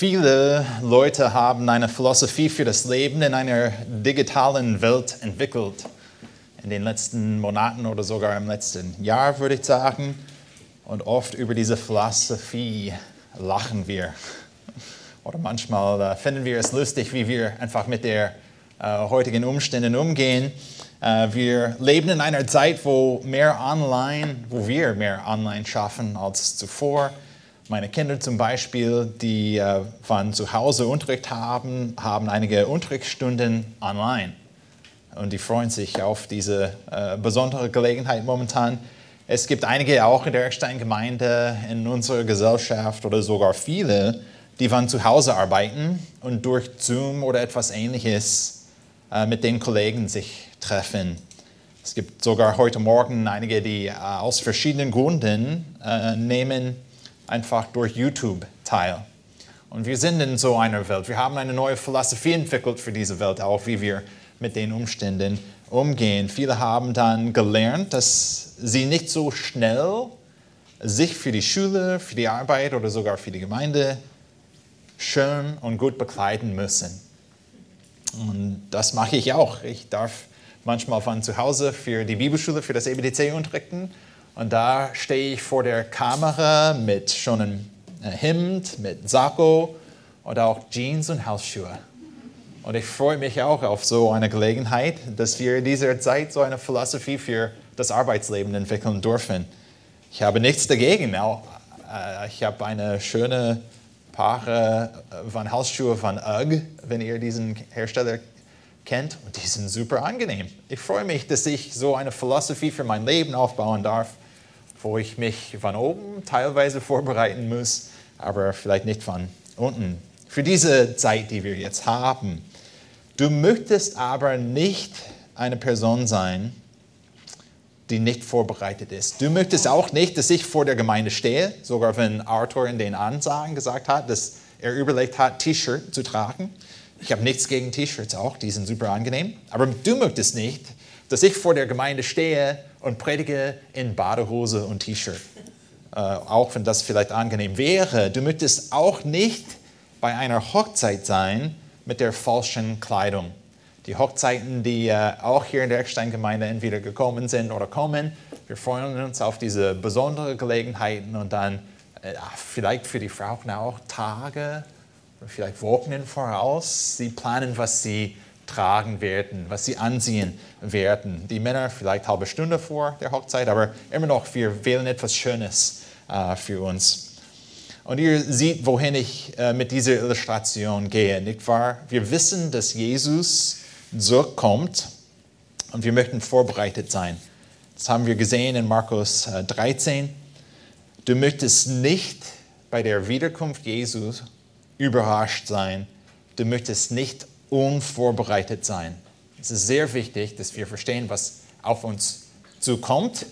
Viele Leute haben eine Philosophie für das Leben in einer digitalen Welt entwickelt. In den letzten Monaten oder sogar im letzten Jahr würde ich sagen. Und oft über diese Philosophie lachen wir. Oder manchmal äh, finden wir es lustig, wie wir einfach mit den äh, heutigen Umständen umgehen. Äh, wir leben in einer Zeit, wo mehr online, wo wir mehr online schaffen als zuvor. Meine Kinder zum Beispiel, die äh, von zu Hause Unterricht haben, haben einige Unterrichtsstunden online. Und die freuen sich auf diese äh, besondere Gelegenheit momentan. Es gibt einige auch in der Eckstein-Gemeinde, in unserer Gesellschaft oder sogar viele, die von zu Hause arbeiten und durch Zoom oder etwas Ähnliches äh, mit den Kollegen sich treffen. Es gibt sogar heute Morgen einige, die äh, aus verschiedenen Gründen äh, nehmen einfach durch YouTube teil. Und wir sind in so einer Welt. Wir haben eine neue Philosophie entwickelt für diese Welt, auch wie wir mit den Umständen umgehen. Viele haben dann gelernt, dass sie nicht so schnell sich für die Schule, für die Arbeit oder sogar für die Gemeinde schön und gut bekleiden müssen. Und das mache ich auch. Ich darf manchmal von zu Hause für die Bibelschule, für das EBDC unterrichten und da stehe ich vor der Kamera mit schon einem Hemd, mit Sakko oder auch Jeans und Hausschuhe. Und ich freue mich auch auf so eine Gelegenheit, dass wir in dieser Zeit so eine Philosophie für das Arbeitsleben entwickeln dürfen. Ich habe nichts dagegen. Äh, ich habe eine schöne Paar von Hausschuhe von UGG, wenn ihr diesen Hersteller kennt. Und die sind super angenehm. Ich freue mich, dass ich so eine Philosophie für mein Leben aufbauen darf wo ich mich von oben teilweise vorbereiten muss, aber vielleicht nicht von unten. Für diese Zeit, die wir jetzt haben. Du möchtest aber nicht eine Person sein, die nicht vorbereitet ist. Du möchtest auch nicht, dass ich vor der Gemeinde stehe, sogar wenn Arthur in den Ansagen gesagt hat, dass er überlegt hat, T-Shirt zu tragen. Ich habe nichts gegen T-Shirts auch, die sind super angenehm. Aber du möchtest nicht, dass ich vor der Gemeinde stehe und predige in Badehose und T-Shirt. Äh, auch wenn das vielleicht angenehm wäre. Du möchtest auch nicht bei einer Hochzeit sein mit der falschen Kleidung. Die Hochzeiten, die äh, auch hier in der Eckstein-Gemeinde entweder gekommen sind oder kommen, wir freuen uns auf diese besonderen Gelegenheiten und dann äh, vielleicht für die Frauen auch Tage vielleicht Wochen voraus. Sie planen, was sie tragen werden, was sie anziehen werden. Die Männer vielleicht halbe Stunde vor der Hochzeit, aber immer noch, wir wählen etwas Schönes äh, für uns. Und ihr seht, wohin ich äh, mit dieser Illustration gehe, nicht wahr? Wir wissen, dass Jesus zurückkommt und wir möchten vorbereitet sein. Das haben wir gesehen in Markus äh, 13. Du möchtest nicht bei der Wiederkunft Jesus überrascht sein. Du möchtest nicht unvorbereitet sein. Es ist sehr wichtig, dass wir verstehen, was auf uns zukommt.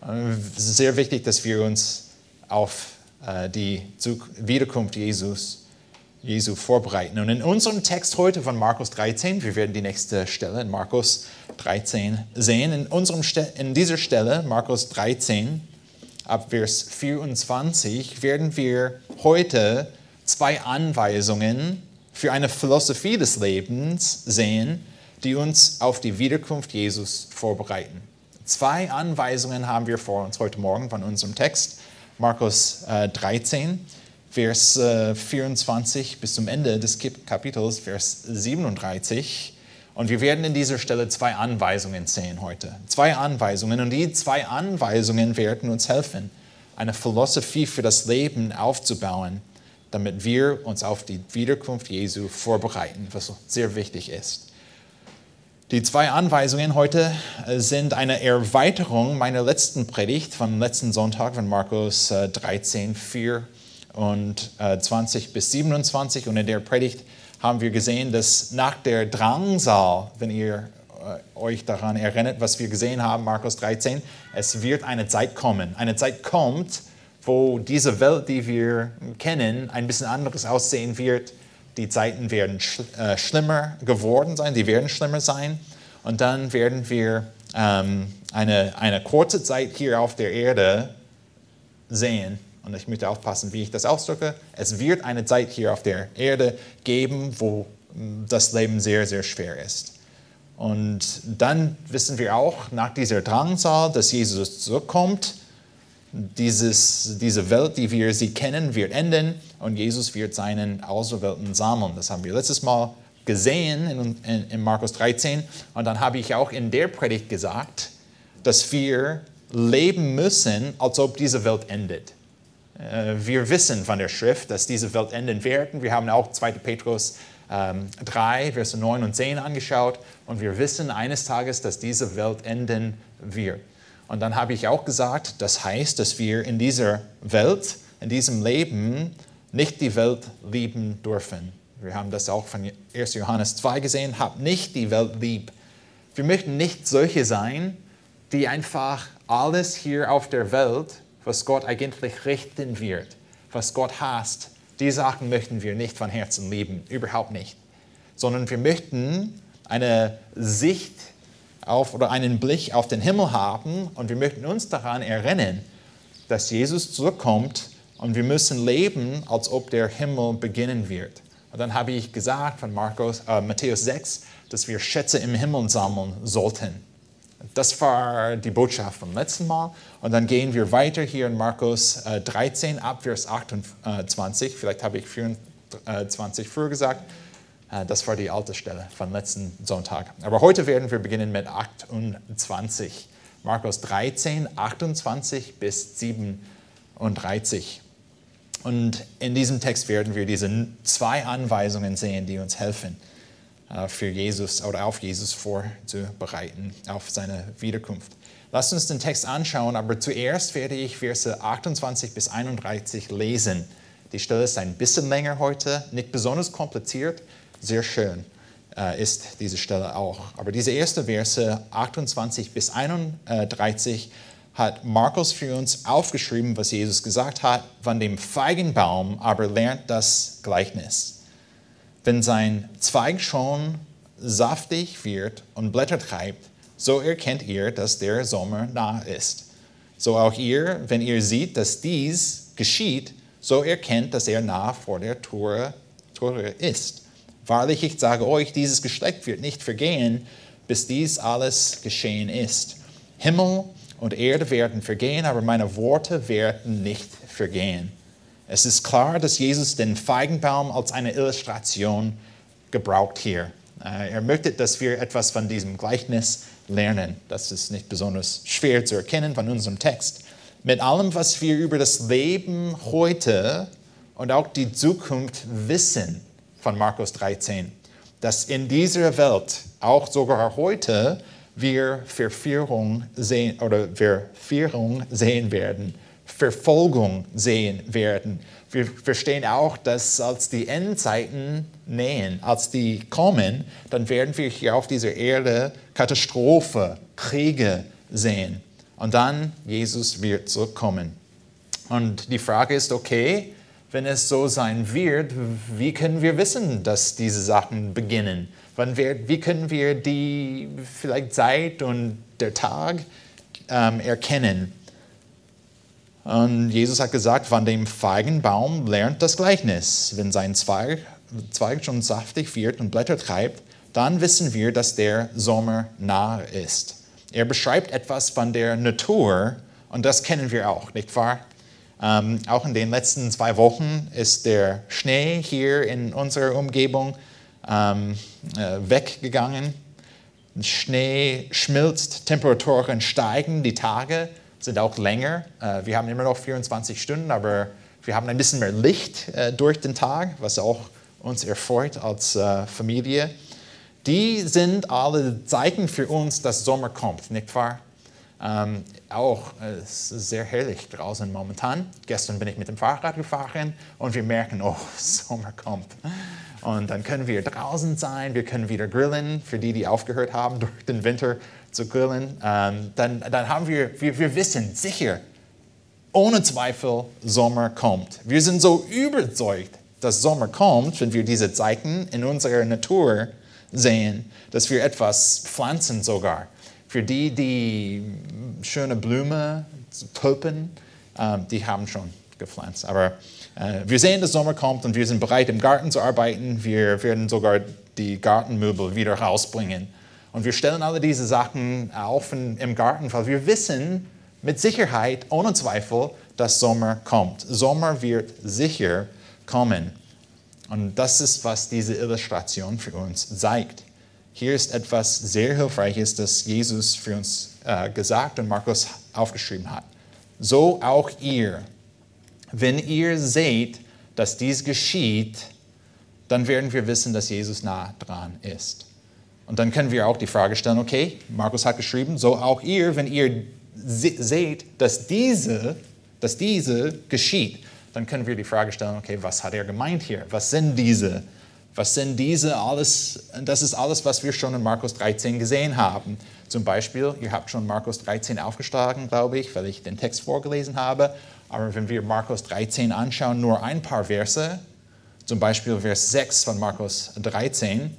Es ist sehr wichtig, dass wir uns auf äh, die Wiederkunft Jesus, Jesu vorbereiten. Und in unserem Text heute von Markus 13, wir werden die nächste Stelle in Markus 13 sehen, in, unserem in dieser Stelle, Markus 13, ab Vers 24, werden wir heute zwei Anweisungen für eine Philosophie des Lebens sehen, die uns auf die Wiederkunft Jesus vorbereiten. Zwei Anweisungen haben wir vor uns heute Morgen von unserem Text, Markus äh, 13, Vers äh, 24 bis zum Ende des Kapitels, Vers 37. Und wir werden in dieser Stelle zwei Anweisungen sehen heute. Zwei Anweisungen. Und die zwei Anweisungen werden uns helfen, eine Philosophie für das Leben aufzubauen, damit wir uns auf die Wiederkunft Jesu vorbereiten, was sehr wichtig ist. Die zwei Anweisungen heute äh, sind eine Erweiterung meiner letzten Predigt vom letzten Sonntag von Markus 13, äh, 4 und 20 äh, bis 27. Und in der Predigt haben wir gesehen, dass nach der Drangsal, wenn ihr euch daran erinnert, was wir gesehen haben, Markus 13, es wird eine Zeit kommen. Eine Zeit kommt, wo diese Welt, die wir kennen, ein bisschen anderes aussehen wird. Die Zeiten werden sch äh, schlimmer geworden sein, die werden schlimmer sein. Und dann werden wir ähm, eine, eine kurze Zeit hier auf der Erde sehen, und ich möchte aufpassen, wie ich das ausdrücke, es wird eine Zeit hier auf der Erde geben, wo mm, das Leben sehr, sehr schwer ist. Und dann wissen wir auch nach dieser Drangsal, dass Jesus zurückkommt. Dieses, diese Welt, die wir sie kennen, wird enden und Jesus wird seinen Auserwählten sammeln. Das haben wir letztes Mal gesehen in, in, in Markus 13. Und dann habe ich auch in der Predigt gesagt, dass wir leben müssen, als ob diese Welt endet. Äh, wir wissen von der Schrift, dass diese Welt enden wird. Wir haben auch 2. Petrus ähm, 3, Verse 9 und 10 angeschaut und wir wissen eines Tages, dass diese Welt enden wird. Und dann habe ich auch gesagt, das heißt, dass wir in dieser Welt, in diesem Leben nicht die Welt lieben dürfen. Wir haben das auch von 1. Johannes 2 gesehen, habt nicht die Welt lieb. Wir möchten nicht solche sein, die einfach alles hier auf der Welt, was Gott eigentlich richten wird, was Gott hasst, die Sachen möchten wir nicht von Herzen lieben, überhaupt nicht. Sondern wir möchten eine Sicht auf oder einen Blick auf den Himmel haben und wir möchten uns daran erinnern, dass Jesus zurückkommt und wir müssen leben, als ob der Himmel beginnen wird. Und dann habe ich gesagt von Markus, äh, Matthäus 6, dass wir Schätze im Himmel sammeln sollten. Das war die Botschaft vom letzten Mal. Und dann gehen wir weiter hier in Markus 13 äh, ab Vers 28. Vielleicht habe ich 24 früher gesagt. Äh, das war die alte Stelle von letzten Sonntag. Aber heute werden wir beginnen mit 28. Markus 13, 28 bis 37. Und in diesem Text werden wir diese zwei Anweisungen sehen, die uns helfen äh, für Jesus oder auf Jesus vorzubereiten, auf seine Wiederkunft. Lasst uns den Text anschauen, aber zuerst werde ich Verse 28 bis 31 lesen. Die Stelle ist ein bisschen länger heute, nicht besonders kompliziert, sehr schön äh, ist diese Stelle auch. Aber diese erste Verse 28 bis 31 hat Markus für uns aufgeschrieben, was Jesus gesagt hat, von dem Feigenbaum aber lernt das Gleichnis. Wenn sein Zweig schon saftig wird und Blätter treibt, so erkennt ihr, dass der Sommer nah ist. So auch ihr, wenn ihr seht, dass dies geschieht, so erkennt, dass er nah vor der Tore, Tore ist. Wahrlich, ich sage euch, dieses Geschlecht wird nicht vergehen, bis dies alles geschehen ist. Himmel und Erde werden vergehen, aber meine Worte werden nicht vergehen. Es ist klar, dass Jesus den Feigenbaum als eine Illustration gebraucht hier. Äh, er möchte, dass wir etwas von diesem Gleichnis lernen. Das ist nicht besonders schwer zu erkennen von unserem Text. Mit allem, was wir über das Leben heute und auch die Zukunft wissen von Markus 13, dass in dieser Welt, auch sogar heute, wir Verführung sehen oder Verführung sehen werden Verfolgung sehen werden. Wir verstehen auch, dass als die Endzeiten nähen, als die kommen, dann werden wir hier auf dieser Erde Katastrophe, Kriege sehen. Und dann Jesus wird zurückkommen. Und die Frage ist, okay, wenn es so sein wird, wie können wir wissen, dass diese Sachen beginnen? wie können wir die vielleicht Zeit und der Tag ähm, erkennen? Und Jesus hat gesagt, von dem Feigenbaum lernt das Gleichnis. Wenn sein Zweig, Zweig schon saftig wird und Blätter treibt, dann wissen wir, dass der Sommer nahe ist. Er beschreibt etwas von der Natur und das kennen wir auch, nicht wahr? Ähm, auch in den letzten zwei Wochen ist der Schnee hier in unserer Umgebung ähm, äh, weggegangen. Schnee schmilzt, Temperaturen steigen, die Tage sind auch länger. Äh, wir haben immer noch 24 Stunden, aber wir haben ein bisschen mehr Licht äh, durch den Tag, was auch uns erfreut als äh, Familie. Die sind alle Zeichen für uns, dass Sommer kommt, nicht wahr? Ähm, auch es ist sehr herrlich draußen momentan. Gestern bin ich mit dem Fahrrad gefahren und wir merken, oh, Sommer kommt. Und dann können wir draußen sein, wir können wieder grillen, für die, die aufgehört haben, durch den Winter zu grillen. Ähm, dann, dann haben wir, wir, wir wissen sicher, ohne Zweifel, Sommer kommt. Wir sind so überzeugt, dass Sommer kommt, wenn wir diese Zeichen in unserer Natur sehen, dass wir etwas pflanzen sogar. Für die, die schöne Blumen, Tulpen, ähm, die haben schon gepflanzt. Aber äh, wir sehen, dass Sommer kommt und wir sind bereit, im Garten zu arbeiten. Wir werden sogar die Gartenmöbel wieder rausbringen. Und wir stellen alle diese Sachen auf im Garten, weil wir wissen mit Sicherheit, ohne Zweifel, dass Sommer kommt. Sommer wird sicher kommen. Und das ist, was diese Illustration für uns zeigt. Hier ist etwas sehr Hilfreiches, das Jesus für uns äh, gesagt und Markus aufgeschrieben hat. So auch ihr. Wenn ihr seht, dass dies geschieht, dann werden wir wissen, dass Jesus nah dran ist. Und dann können wir auch die Frage stellen, okay, Markus hat geschrieben, so auch ihr, wenn ihr seht, dass diese, dass diese geschieht, dann können wir die Frage stellen, okay, was hat er gemeint hier? Was sind diese? Was sind diese alles? Das ist alles, was wir schon in Markus 13 gesehen haben. Zum Beispiel, ihr habt schon Markus 13 aufgeschlagen, glaube ich, weil ich den Text vorgelesen habe. Aber wenn wir Markus 13 anschauen, nur ein paar Verse, zum Beispiel Vers 6 von Markus 13,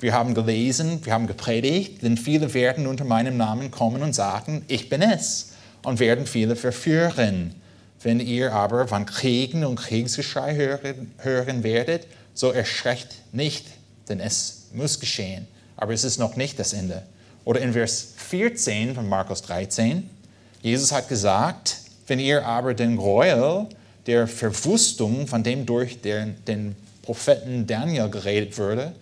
wir haben gelesen, wir haben gepredigt, denn viele werden unter meinem Namen kommen und sagen, ich bin es, und werden viele verführen. Wenn ihr aber von Kriegen und Kriegsgeschrei hören, hören werdet, so erschreckt nicht, denn es muss geschehen. Aber es ist noch nicht das Ende. Oder in Vers 14 von Markus 13, Jesus hat gesagt, wenn ihr aber den Gräuel der Verwüstung, von dem durch den, den Propheten Daniel geredet wurde,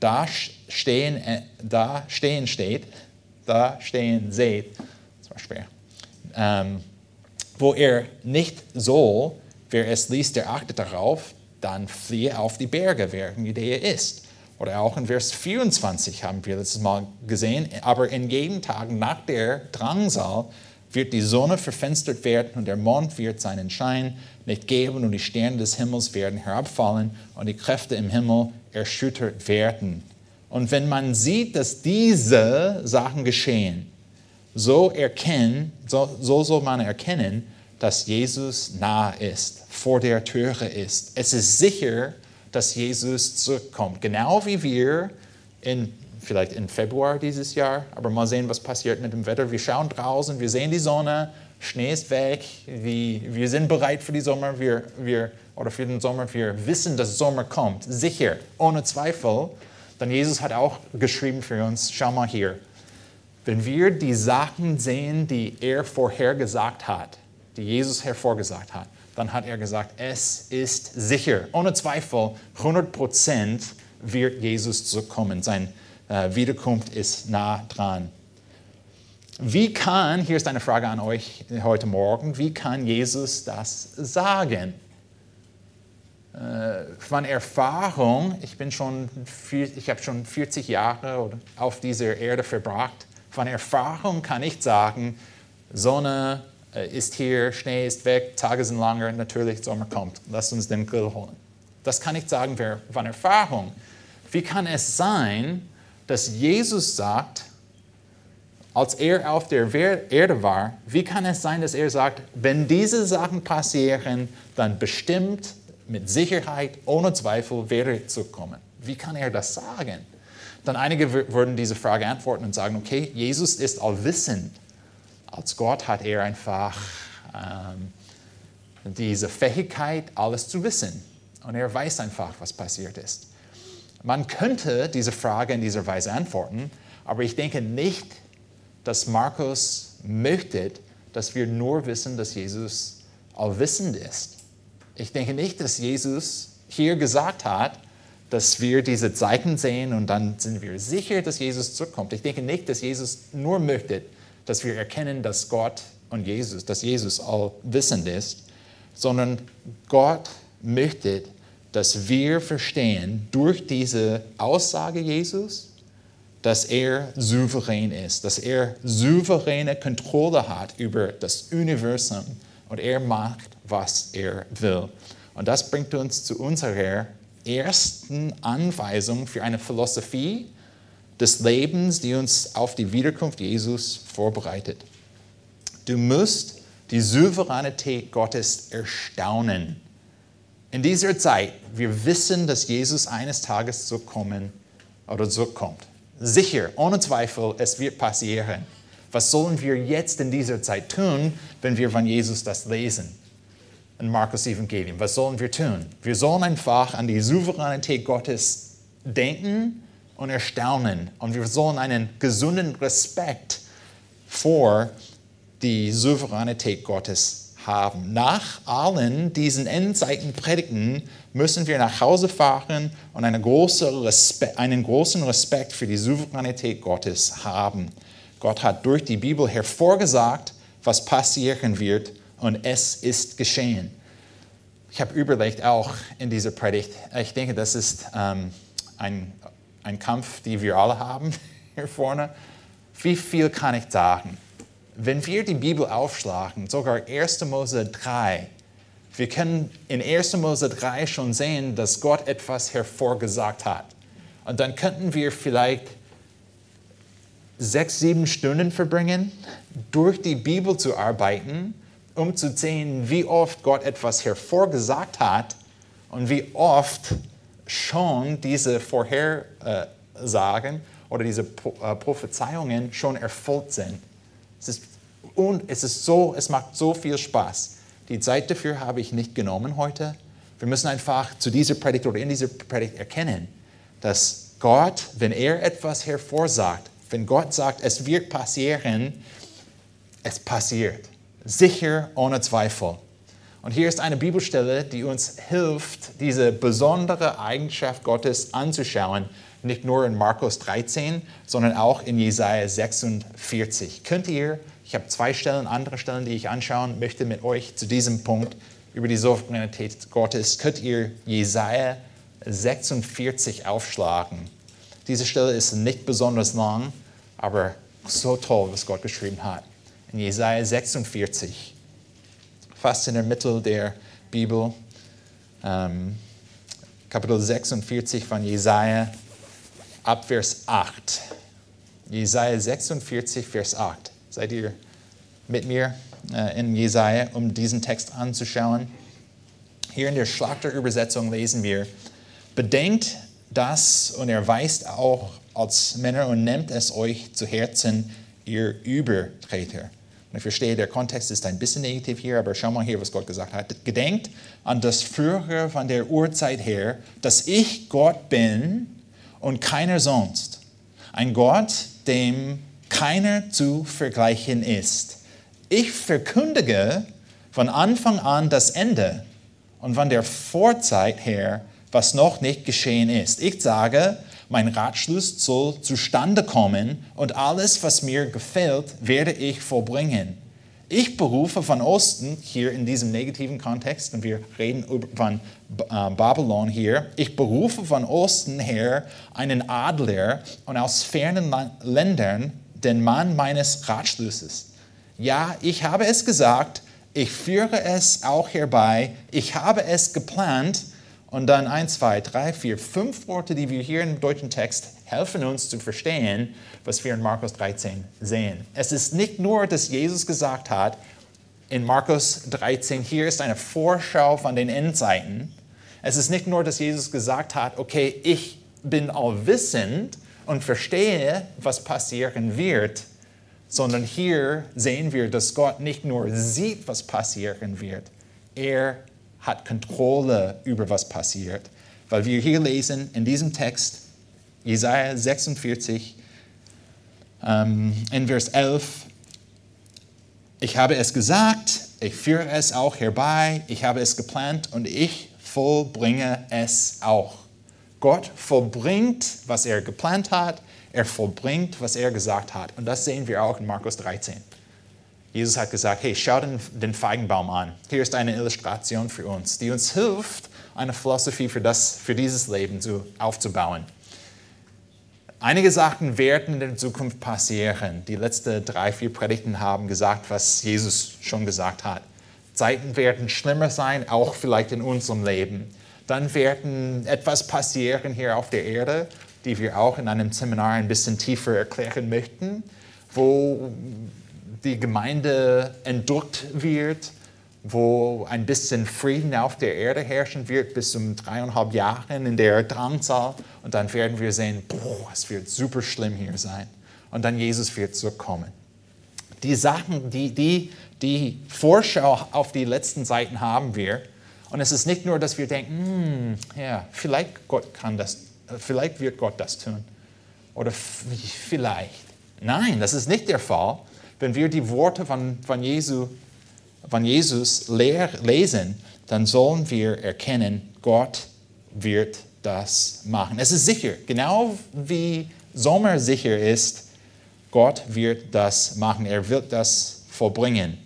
da stehen, äh, da stehen steht, da stehen seht, das war schwer, ähm, wo er nicht soll, wer es liest, der achtet darauf, dann fliehe auf die Berge, wer in Judäa ist. Oder auch in Vers 24 haben wir letztes Mal gesehen, aber in jeden Tag nach der Drangsal wird die Sonne verfinstert werden und der Mond wird seinen Schein nicht geben und die Sterne des Himmels werden herabfallen und die Kräfte im Himmel erschüttert werden. Und wenn man sieht, dass diese Sachen geschehen, so, erkennen, so, so soll man erkennen, dass Jesus nahe ist, vor der Türe ist. Es ist sicher, dass Jesus zurückkommt. Genau wie wir in vielleicht im Februar dieses Jahr, aber mal sehen, was passiert mit dem Wetter. Wir schauen draußen, wir sehen die Sonne, Schnee ist weg, wir, wir sind bereit für, die Sommer, wir, wir, oder für den Sommer, wir wissen, dass Sommer kommt, sicher, ohne Zweifel. Dann Jesus hat auch geschrieben für uns, schau mal hier, wenn wir die Sachen sehen, die er vorhergesagt hat, die Jesus hervorgesagt hat, dann hat er gesagt, es ist sicher, ohne Zweifel, 100 Prozent wird Jesus zurückkommen. Sein äh, Wiederkunft ist nah dran. Wie kann, hier ist eine Frage an euch heute Morgen, wie kann Jesus das sagen? Äh, von Erfahrung, ich bin schon, ich habe schon 40 Jahre auf dieser Erde verbracht. Von Erfahrung kann ich sagen, Sonne ist hier, Schnee ist weg, Tage sind langer, natürlich Sommer kommt. Lasst uns den Grill holen. Das kann ich sagen von Erfahrung. Wie kann es sein, dass Jesus sagt, als er auf der Erde war, wie kann es sein, dass er sagt, wenn diese Sachen passieren, dann bestimmt mit Sicherheit, ohne Zweifel, werde ich zurückkommen? Wie kann er das sagen? Dann einige würden diese Frage antworten und sagen, okay, Jesus ist allwissend. Als Gott hat er einfach ähm, diese Fähigkeit, alles zu wissen. Und er weiß einfach, was passiert ist. Man könnte diese Frage in dieser Weise antworten, aber ich denke nicht, dass Markus möchte, dass wir nur wissen, dass Jesus allwissend ist. Ich denke nicht, dass Jesus hier gesagt hat, dass wir diese Zeichen sehen und dann sind wir sicher, dass Jesus zurückkommt. Ich denke nicht, dass Jesus nur möchte, dass wir erkennen, dass Gott und Jesus, dass Jesus allwissend ist, sondern Gott möchte, dass wir verstehen durch diese Aussage Jesus, dass er souverän ist, dass er souveräne Kontrolle hat über das Universum und er macht, was er will. Und das bringt uns zu unserer ersten Anweisung für eine Philosophie des Lebens, die uns auf die Wiederkunft Jesus vorbereitet. Du musst die Souveränität Gottes erstaunen. In dieser Zeit, wir wissen, dass Jesus eines Tages zurückkommen oder zurückkommt. Sicher, ohne Zweifel, es wird passieren. Was sollen wir jetzt in dieser Zeit tun, wenn wir von Jesus das lesen? in Markus Evangelium. Was sollen wir tun? Wir sollen einfach an die Souveränität Gottes denken und erstaunen. Und wir sollen einen gesunden Respekt vor die Souveränität Gottes haben. Nach allen diesen Endzeitenpredigten müssen wir nach Hause fahren und eine große Respekt, einen großen Respekt für die Souveränität Gottes haben. Gott hat durch die Bibel hervorgesagt, was passieren wird und es ist geschehen. Ich habe überlegt auch in dieser Predigt, ich denke, das ist ähm, ein, ein Kampf, den wir alle haben hier vorne. Wie viel kann ich sagen? Wenn wir die Bibel aufschlagen, sogar 1. Mose 3, wir können in 1. Mose 3 schon sehen, dass Gott etwas hervorgesagt hat. Und dann könnten wir vielleicht sechs, sieben Stunden verbringen, durch die Bibel zu arbeiten, um zu sehen, wie oft Gott etwas hervorgesagt hat und wie oft schon diese Vorhersagen oder diese äh, Prophezeiungen schon erfüllt sind. Es ist, und es ist so, es macht so viel Spaß. Die Zeit dafür habe ich nicht genommen heute. Wir müssen einfach zu dieser Predigt oder in dieser Predigt erkennen, dass Gott, wenn er etwas hervorsagt, wenn Gott sagt, es wird passieren, es passiert. Sicher, ohne Zweifel. Und hier ist eine Bibelstelle, die uns hilft, diese besondere Eigenschaft Gottes anzuschauen. Nicht nur in Markus 13, sondern auch in Jesaja 46. Könnt ihr, ich habe zwei Stellen, andere Stellen, die ich anschauen möchte mit euch zu diesem Punkt über die Souveränität Gottes, könnt ihr Jesaja 46 aufschlagen. Diese Stelle ist nicht besonders lang, aber so toll, was Gott geschrieben hat. In Jesaja 46, fast in der Mitte der Bibel, ähm, Kapitel 46 von Jesaja, ab Vers 8. Jesaja 46, Vers 8. Seid ihr mit mir äh, in Jesaja, um diesen Text anzuschauen? Hier in der Schlachterübersetzung lesen wir: Bedenkt das und erweist auch als Männer und nehmt es euch zu Herzen, ihr Übertreter. Und ich verstehe, der Kontext ist ein bisschen negativ hier, aber schau mal hier, was Gott gesagt hat. Gedenkt an das Frühere von der Urzeit her, dass ich Gott bin und keiner sonst. Ein Gott, dem keiner zu vergleichen ist. Ich verkündige von Anfang an das Ende und von der Vorzeit her, was noch nicht geschehen ist. Ich sage, mein Ratschluss soll zustande kommen und alles, was mir gefällt, werde ich vollbringen. Ich berufe von Osten, hier in diesem negativen Kontext, und wir reden von äh, Babylon hier, ich berufe von Osten her einen Adler und aus fernen Ländern den Mann meines Ratschlusses. Ja, ich habe es gesagt, ich führe es auch herbei, ich habe es geplant, und dann eins, zwei, drei, vier, fünf Worte, die wir hier im deutschen Text helfen uns zu verstehen, was wir in Markus 13 sehen. Es ist nicht nur, dass Jesus gesagt hat, in Markus 13, hier ist eine Vorschau von den Endzeiten. Es ist nicht nur, dass Jesus gesagt hat, okay, ich bin allwissend und verstehe, was passieren wird, sondern hier sehen wir, dass Gott nicht nur sieht, was passieren wird, er hat Kontrolle über was passiert. Weil wir hier lesen in diesem Text, Jesaja 46, ähm, in Vers 11, ich habe es gesagt, ich führe es auch herbei, ich habe es geplant und ich vollbringe es auch. Gott vollbringt, was er geplant hat, er vollbringt, was er gesagt hat. Und das sehen wir auch in Markus 13. Jesus hat gesagt, hey, schau den, den Feigenbaum an. Hier ist eine Illustration für uns, die uns hilft, eine Philosophie für, das, für dieses Leben zu, aufzubauen. Einige Sachen werden in der Zukunft passieren. Die letzten drei, vier Predigten haben gesagt, was Jesus schon gesagt hat. Zeiten werden schlimmer sein, auch vielleicht in unserem Leben. Dann werden etwas passieren hier auf der Erde, die wir auch in einem Seminar ein bisschen tiefer erklären möchten, wo die Gemeinde entdrückt wird, wo ein bisschen Frieden auf der Erde herrschen wird bis um dreieinhalb Jahren in der Drangsal. Und dann werden wir sehen, boah, es wird super schlimm hier sein. Und dann Jesus wird zurückkommen. Die Sachen, die, die, Die Vorschau auf die letzten Seiten haben wir. Und es ist nicht nur, dass wir denken, hm, ja, vielleicht Gott kann das, vielleicht wird Gott das tun. Oder vielleicht. Nein, das ist nicht der Fall. Wenn wir die Worte von, von, Jesu, von Jesus leer, lesen, dann sollen wir erkennen, Gott wird das machen. Es ist sicher, genau wie Sommer sicher ist, Gott wird das machen. Er wird das vollbringen.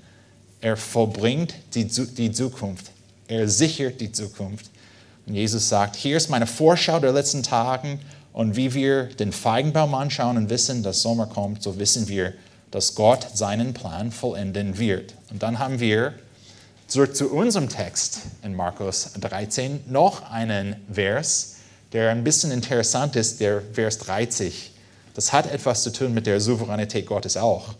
Er vollbringt die, die Zukunft. Er sichert die Zukunft. Und Jesus sagt, hier ist meine Vorschau der letzten Tage. Und wie wir den Feigenbaum anschauen und wissen, dass Sommer kommt, so wissen wir, dass Gott seinen Plan vollenden wird. Und dann haben wir zurück zu unserem Text in Markus 13 noch einen Vers, der ein bisschen interessant ist, der Vers 30. Das hat etwas zu tun mit der Souveränität Gottes auch.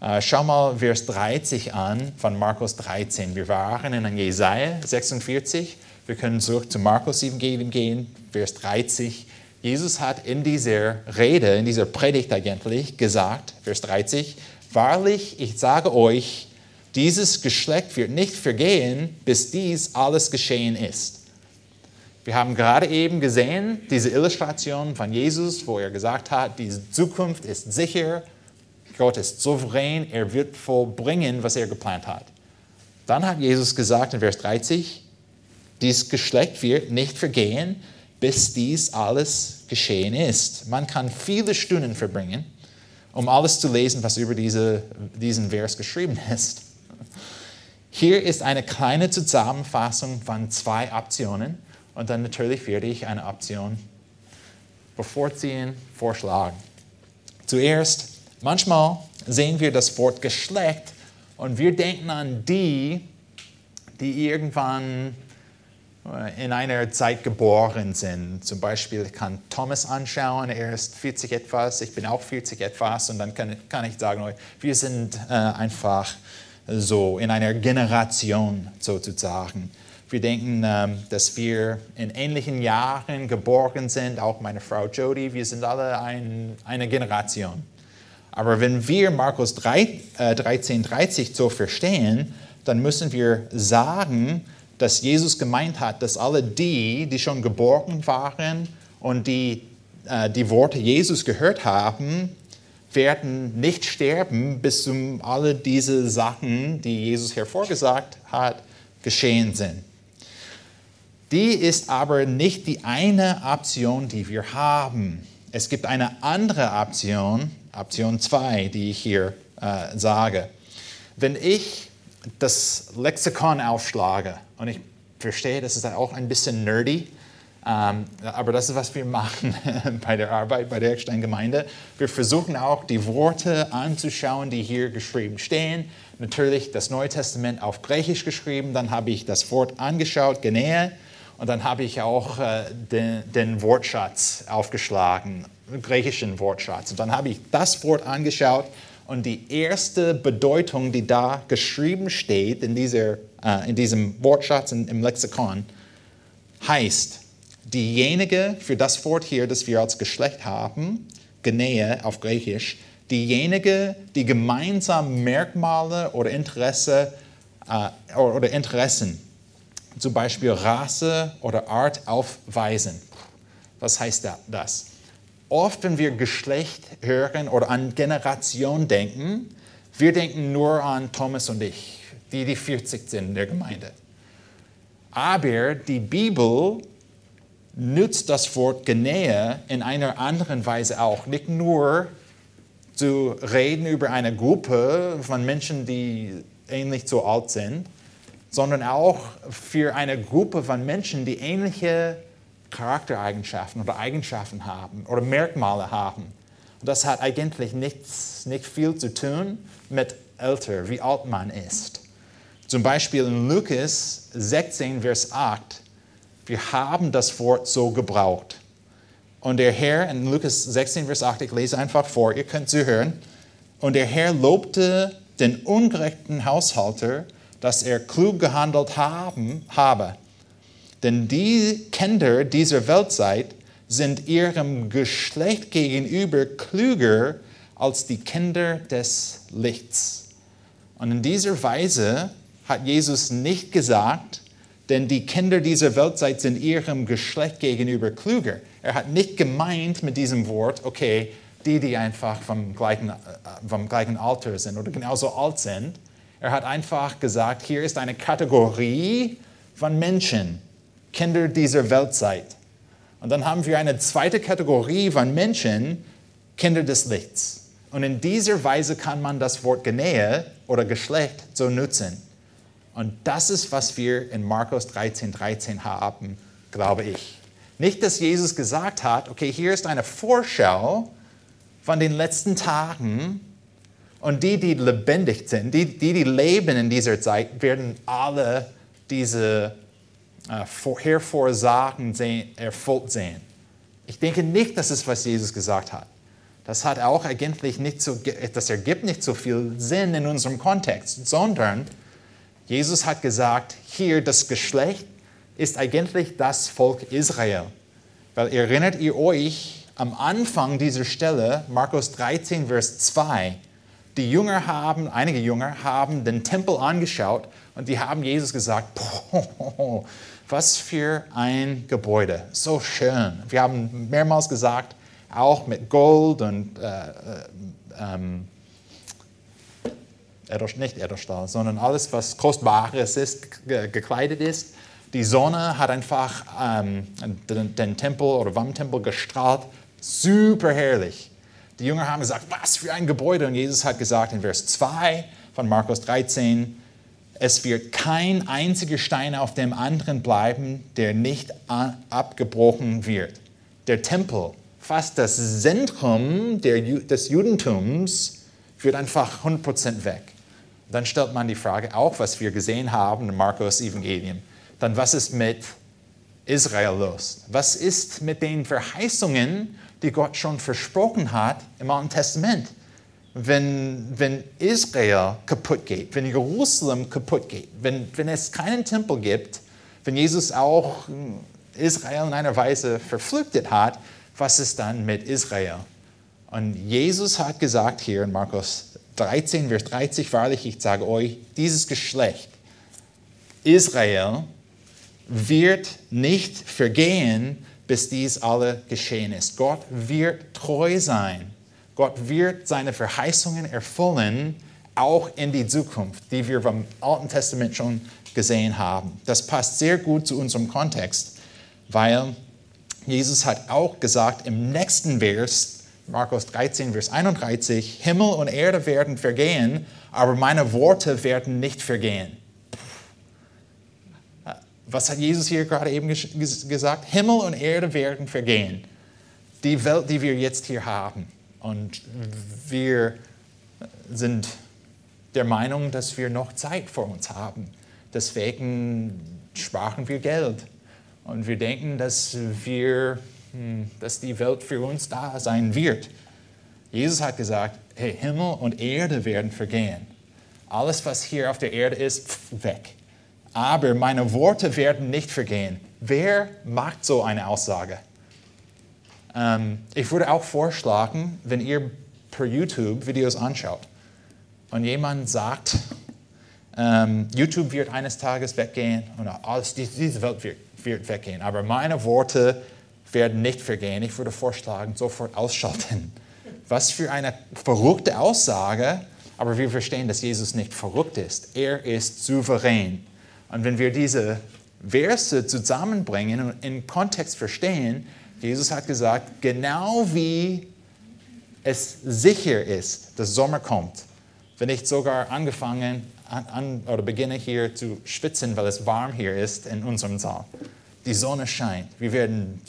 Äh, schau mal Vers 30 an von Markus 13. Wir waren in Jesaja 46. Wir können zurück zu Markus Evangelium gehen, Vers 30. Jesus hat in dieser Rede, in dieser Predigt eigentlich gesagt, Vers 30, Wahrlich, ich sage euch, dieses Geschlecht wird nicht vergehen, bis dies alles geschehen ist. Wir haben gerade eben gesehen, diese Illustration von Jesus, wo er gesagt hat, diese Zukunft ist sicher, Gott ist souverän, er wird vollbringen, was er geplant hat. Dann hat Jesus gesagt in Vers 30, dieses Geschlecht wird nicht vergehen, bis dies alles geschehen ist. Man kann viele Stunden verbringen, um alles zu lesen, was über diese, diesen Vers geschrieben ist. Hier ist eine kleine Zusammenfassung von zwei Optionen und dann natürlich werde ich eine Option bevorziehen, vorschlagen. Zuerst, manchmal sehen wir das Wort Geschlecht und wir denken an die, die irgendwann in einer Zeit geboren sind. Zum Beispiel kann Thomas anschauen, er ist 40 etwas, ich bin auch 40 etwas und dann kann, kann ich sagen, wir sind äh, einfach so in einer Generation sozusagen. Wir denken, ähm, dass wir in ähnlichen Jahren geboren sind, auch meine Frau Jody, wir sind alle ein, eine Generation. Aber wenn wir Markus 3, äh, 13, 30 so verstehen, dann müssen wir sagen, dass Jesus gemeint hat, dass alle die, die schon geboren waren und die äh, die Worte Jesus gehört haben, werden nicht sterben, bis um alle diese Sachen, die Jesus hervorgesagt hat, geschehen sind. Die ist aber nicht die eine Option, die wir haben. Es gibt eine andere Option, Option 2, die ich hier äh, sage. Wenn ich das Lexikon aufschlage, und ich verstehe, das ist auch ein bisschen nerdy, ähm, aber das ist, was wir machen bei der Arbeit bei der Eckstein-Gemeinde. Wir versuchen auch, die Worte anzuschauen, die hier geschrieben stehen. Natürlich das Neue Testament auf Griechisch geschrieben, dann habe ich das Wort angeschaut, genähe, und dann habe ich auch äh, den, den, Wortschatz aufgeschlagen, den griechischen Wortschatz. Und dann habe ich das Wort angeschaut und die erste Bedeutung, die da geschrieben steht in, dieser, äh, in diesem Wortschatz, in, im Lexikon, heißt, diejenige, für das Wort hier, das wir als Geschlecht haben, Genähe auf Griechisch, diejenige, die gemeinsam Merkmale oder Interesse äh, oder Interessen, zum Beispiel Rasse oder Art aufweisen. Was heißt das? Oft, wenn wir Geschlecht hören oder an Generation denken, wir denken nur an Thomas und ich, die die 40 sind in der Gemeinde. Aber die Bibel nützt das Wort Genähe in einer anderen Weise auch. Nicht nur zu reden über eine Gruppe von Menschen, die ähnlich so alt sind, sondern auch für eine Gruppe von Menschen, die ähnliche Charaktereigenschaften oder Eigenschaften haben oder Merkmale haben. Und das hat eigentlich nichts, nicht viel zu tun mit älter, wie alt man ist. Zum Beispiel in Lukas 16, Vers 8 wir haben das Wort so gebraucht. Und der Herr, in Lukas 16, Vers 8, ich lese einfach vor, ihr könnt sie hören. Und der Herr lobte den ungerechten Haushalter, dass er klug gehandelt haben, habe. Denn die Kinder dieser Weltzeit sind ihrem Geschlecht gegenüber klüger als die Kinder des Lichts. Und in dieser Weise hat Jesus nicht gesagt, denn die Kinder dieser Weltzeit sind ihrem Geschlecht gegenüber klüger. Er hat nicht gemeint mit diesem Wort, okay, die, die einfach vom gleichen, äh, vom gleichen Alter sind oder genauso alt sind. Er hat einfach gesagt, hier ist eine Kategorie von Menschen, Kinder dieser Weltzeit. Und dann haben wir eine zweite Kategorie von Menschen, Kinder des Lichts. Und in dieser Weise kann man das Wort Genähe oder Geschlecht so nutzen. Und das ist, was wir in Markus 13, 13 haben, glaube ich. Nicht, dass Jesus gesagt hat, okay, hier ist eine Vorschau von den letzten Tagen und die, die lebendig sind, die, die, die leben in dieser Zeit, werden alle diese Vorhervorsagen sehen, erfüllt sehen. Ich denke nicht, dass es, was Jesus gesagt hat. Das hat auch eigentlich nicht so, das ergibt nicht so viel Sinn in unserem Kontext, sondern Jesus hat gesagt, hier das Geschlecht ist eigentlich das Volk Israel. Weil erinnert ihr euch am Anfang dieser Stelle, Markus 13, Vers 2, die Jünger haben, einige Jünger haben den Tempel angeschaut und die haben Jesus gesagt, was für ein Gebäude, so schön. Wir haben mehrmals gesagt, auch mit Gold und äh, äh, ähm, nicht Edelstahl, sondern alles, was Kostbares ist, gekleidet ist. Die Sonne hat einfach ähm, den, den, Tempel oder vom Tempel gestrahlt. Super herrlich. Die Jünger haben gesagt, was für ein Gebäude. Und Jesus hat gesagt in Vers 2 von Markus 13, es wird kein einziger Stein auf dem anderen bleiben, der nicht abgebrochen wird. Der Tempel, fast das Zentrum der, des Judentums, wird einfach 100% weg. Dann stellt man die Frage, auch was wir gesehen haben in Markus Evangelium, dann was ist mit Israel los? Was ist mit den Verheißungen, die Gott schon versprochen hat im Alten Testament. Wenn, wenn Israel kaputt geht, wenn Jerusalem kaputt geht, wenn, wenn es keinen Tempel gibt, wenn Jesus auch Israel in einer Weise verflüchtet hat, was ist dann mit Israel? Und Jesus hat gesagt hier in Markus 13, Vers 30, wahrlich, ich sage euch, dieses Geschlecht, Israel, wird nicht vergehen, bis dies alle geschehen ist. Gott wird treu sein. Gott wird seine Verheißungen erfüllen, auch in die Zukunft, die wir vom Alten Testament schon gesehen haben. Das passt sehr gut zu unserem Kontext, weil Jesus hat auch gesagt im nächsten Vers, Markus 13, Vers 31, Himmel und Erde werden vergehen, aber meine Worte werden nicht vergehen. Was hat Jesus hier gerade eben gesagt? Himmel und Erde werden vergehen. Die Welt, die wir jetzt hier haben. Und wir sind der Meinung, dass wir noch Zeit vor uns haben. Deswegen sparen wir Geld. Und wir denken, dass, wir, hm, dass die Welt für uns da sein wird. Jesus hat gesagt, hey, Himmel und Erde werden vergehen. Alles, was hier auf der Erde ist, weg aber meine Worte werden nicht vergehen. Wer macht so eine Aussage? Ähm, ich würde auch vorschlagen, wenn ihr per YouTube Videos anschaut und jemand sagt, ähm, YouTube wird eines Tages weggehen und alles, diese Welt wird, wird weggehen, aber meine Worte werden nicht vergehen. Ich würde vorschlagen, sofort ausschalten. Was für eine verrückte Aussage, aber wir verstehen, dass Jesus nicht verrückt ist. Er ist souverän. Und wenn wir diese Verse zusammenbringen und im Kontext verstehen, Jesus hat gesagt, genau wie es sicher ist, dass Sommer kommt, wenn ich sogar angefangen an, an, oder beginne hier zu schwitzen, weil es warm hier ist in unserem Saal. Die Sonne scheint. Wir werden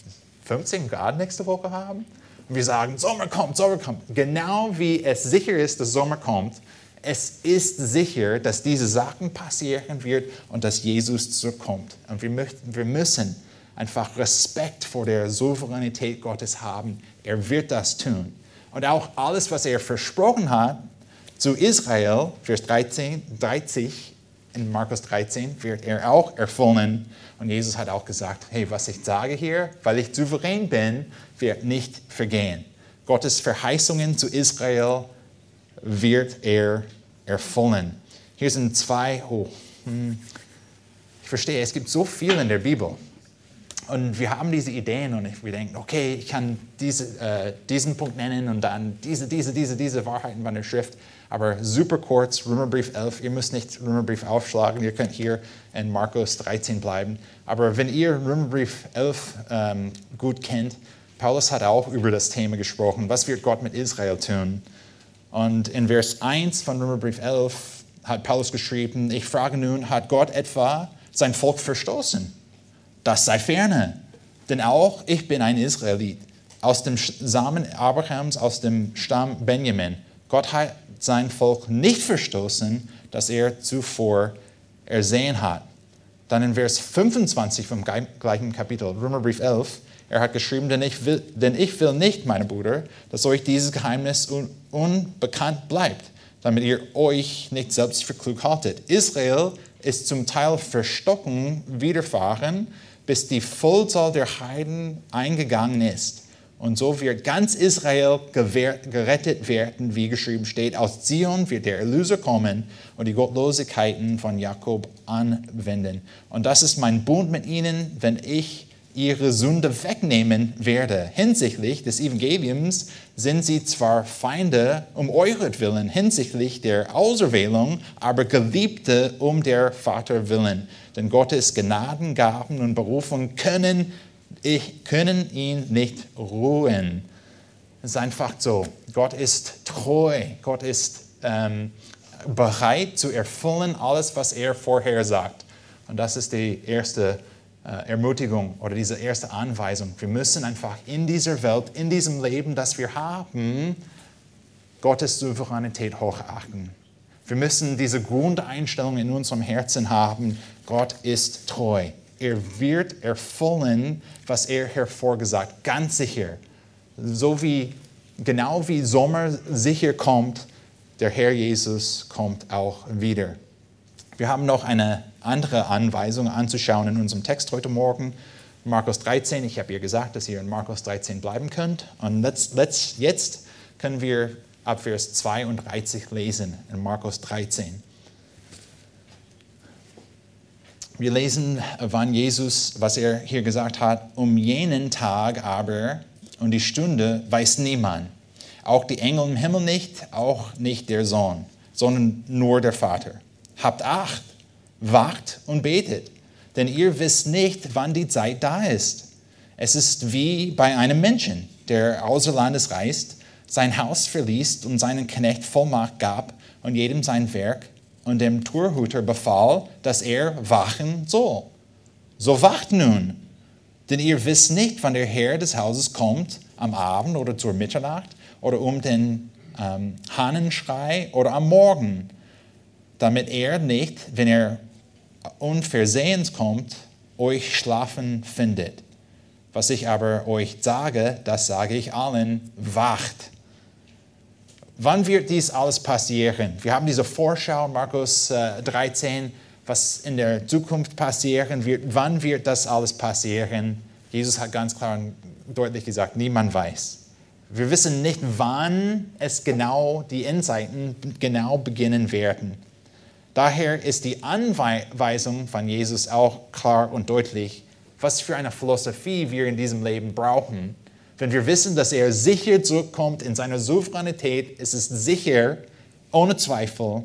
15 Grad nächste Woche haben. Und wir sagen, Sommer kommt, Sommer kommt. Genau wie es sicher ist, dass Sommer kommt, es ist sicher, dass diese Sachen passieren wird und dass Jesus zurückkommt. Und wir, möchten, wir müssen einfach Respekt vor der Souveränität Gottes haben. Er wird das tun. Und auch alles, was er versprochen hat zu Israel, Vers 13, 30 in Markus 13, wird er auch erfüllen. Und Jesus hat auch gesagt, hey, was ich sage hier, weil ich souverän bin, wird nicht vergehen. Gottes Verheißungen zu Israel wird er erfüllen. Hier sind zwei, oh, hm, ich verstehe, es gibt so viel in der Bibel. Und wir haben diese Ideen und wir denken, okay, ich kann diese, äh, diesen Punkt nennen und dann diese, diese, diese, diese Wahrheiten von der Schrift. Aber super kurz, Römerbrief 11, ihr müsst nicht Römerbrief aufschlagen, ihr könnt hier in Markus 13 bleiben. Aber wenn ihr Römerbrief 11 ähm, gut kennt, Paulus hat auch über das Thema gesprochen, was wird Gott mit Israel tun? Und in Vers 1 von Römerbrief 11 hat Paulus geschrieben, ich frage nun, hat Gott etwa sein Volk verstoßen? Das sei ferne, denn auch ich bin ein Israelit, aus dem Samen Abrahams, aus dem Stamm Benjamin. Gott hat sein Volk nicht verstoßen, das er zuvor ersehen hat. Dann in Vers 25 vom gleichen Kapitel, Römerbrief 11, er hat geschrieben, denn ich will, denn ich will nicht, meine Brüder, dass euch dieses Geheimnis un, unbekannt bleibt, damit ihr euch nicht selbst für klug haltet. Israel ist zum Teil verstocken widerfahren, bis die Vollzahl der Heiden eingegangen ist. Und so wird ganz Israel gerettet werden, wie geschrieben steht. Aus Zion wird der Erlöser kommen und die Gottlosigkeiten von Jakob anwenden. Und das ist mein Bund mit ihnen, wenn ich ihre Sünde wegnehmen werde. Hinsichtlich des Evangeliums sind sie zwar Feinde um euretwillen, hinsichtlich der Auserwählung, aber Geliebte um der Vater willen. Denn Gottes Gnadengaben und Berufung können, ich, können ihn nicht ruhen. Es ist einfach so. Gott ist treu. Gott ist ähm, bereit zu erfüllen alles, was er vorher sagt. Und das ist die erste äh, Ermutigung oder diese erste Anweisung. Wir müssen einfach in dieser Welt, in diesem Leben, das wir haben, Gottes Souveränität hochachten. Wir müssen diese Grundeinstellung in unserem Herzen haben, Gott ist treu. Er wird erfüllen, was er hervorgesagt, ganz sicher. So wie, genau wie Sommer sicher kommt, der Herr Jesus kommt auch wieder. Wir haben noch eine andere Anweisung anzuschauen in unserem Text heute Morgen. Markus 13, ich habe ihr gesagt, dass ihr in Markus 13 bleiben könnt. Und let's, let's, jetzt können wir ab Vers 32 lesen in Markus 13. Wir lesen, wann Jesus, was er hier gesagt hat, um jenen Tag aber und die Stunde weiß niemand. Auch die Engel im Himmel nicht, auch nicht der Sohn, sondern nur der Vater. Habt Acht, wacht und betet, denn ihr wisst nicht, wann die Zeit da ist. Es ist wie bei einem Menschen, der außer Landes reist, sein Haus verließ und seinen Knecht Vollmacht gab und jedem sein Werk und dem Torhüter befahl, dass er wachen soll. So wacht nun, denn ihr wisst nicht, wann der Herr des Hauses kommt, am Abend oder zur Mitternacht oder um den ähm, Hahnenschrei oder am Morgen, damit er nicht, wenn er unversehens kommt, euch schlafen findet. Was ich aber euch sage, das sage ich allen, wacht. Wann wird dies alles passieren? Wir haben diese Vorschau, Markus äh, 13, was in der Zukunft passieren wird. Wann wird das alles passieren? Jesus hat ganz klar und deutlich gesagt, niemand weiß. Wir wissen nicht, wann es genau, die Endzeiten genau beginnen werden. Daher ist die Anweisung von Jesus auch klar und deutlich, was für eine Philosophie wir in diesem Leben brauchen. Wenn wir wissen, dass er sicher zurückkommt in seiner Souveränität, ist es sicher, ohne Zweifel,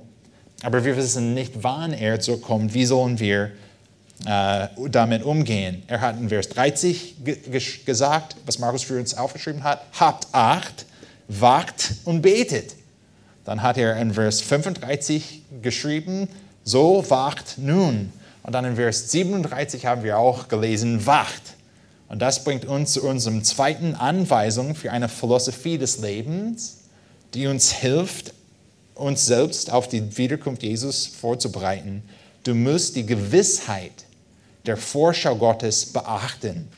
aber wir wissen nicht, wann er zurückkommt. Wie sollen wir äh, damit umgehen? Er hat in Vers 30 gesagt, was Markus für uns aufgeschrieben hat, habt Acht, wacht und betet. Dann hat er in Vers 35 geschrieben, so wacht nun. Und dann in Vers 37 haben wir auch gelesen, wacht. Und das bringt uns zu unserem zweiten Anweisung für eine Philosophie des Lebens, die uns hilft, uns selbst auf die Wiederkunft Jesus vorzubereiten. Du musst die Gewissheit der Vorschau Gottes beachten.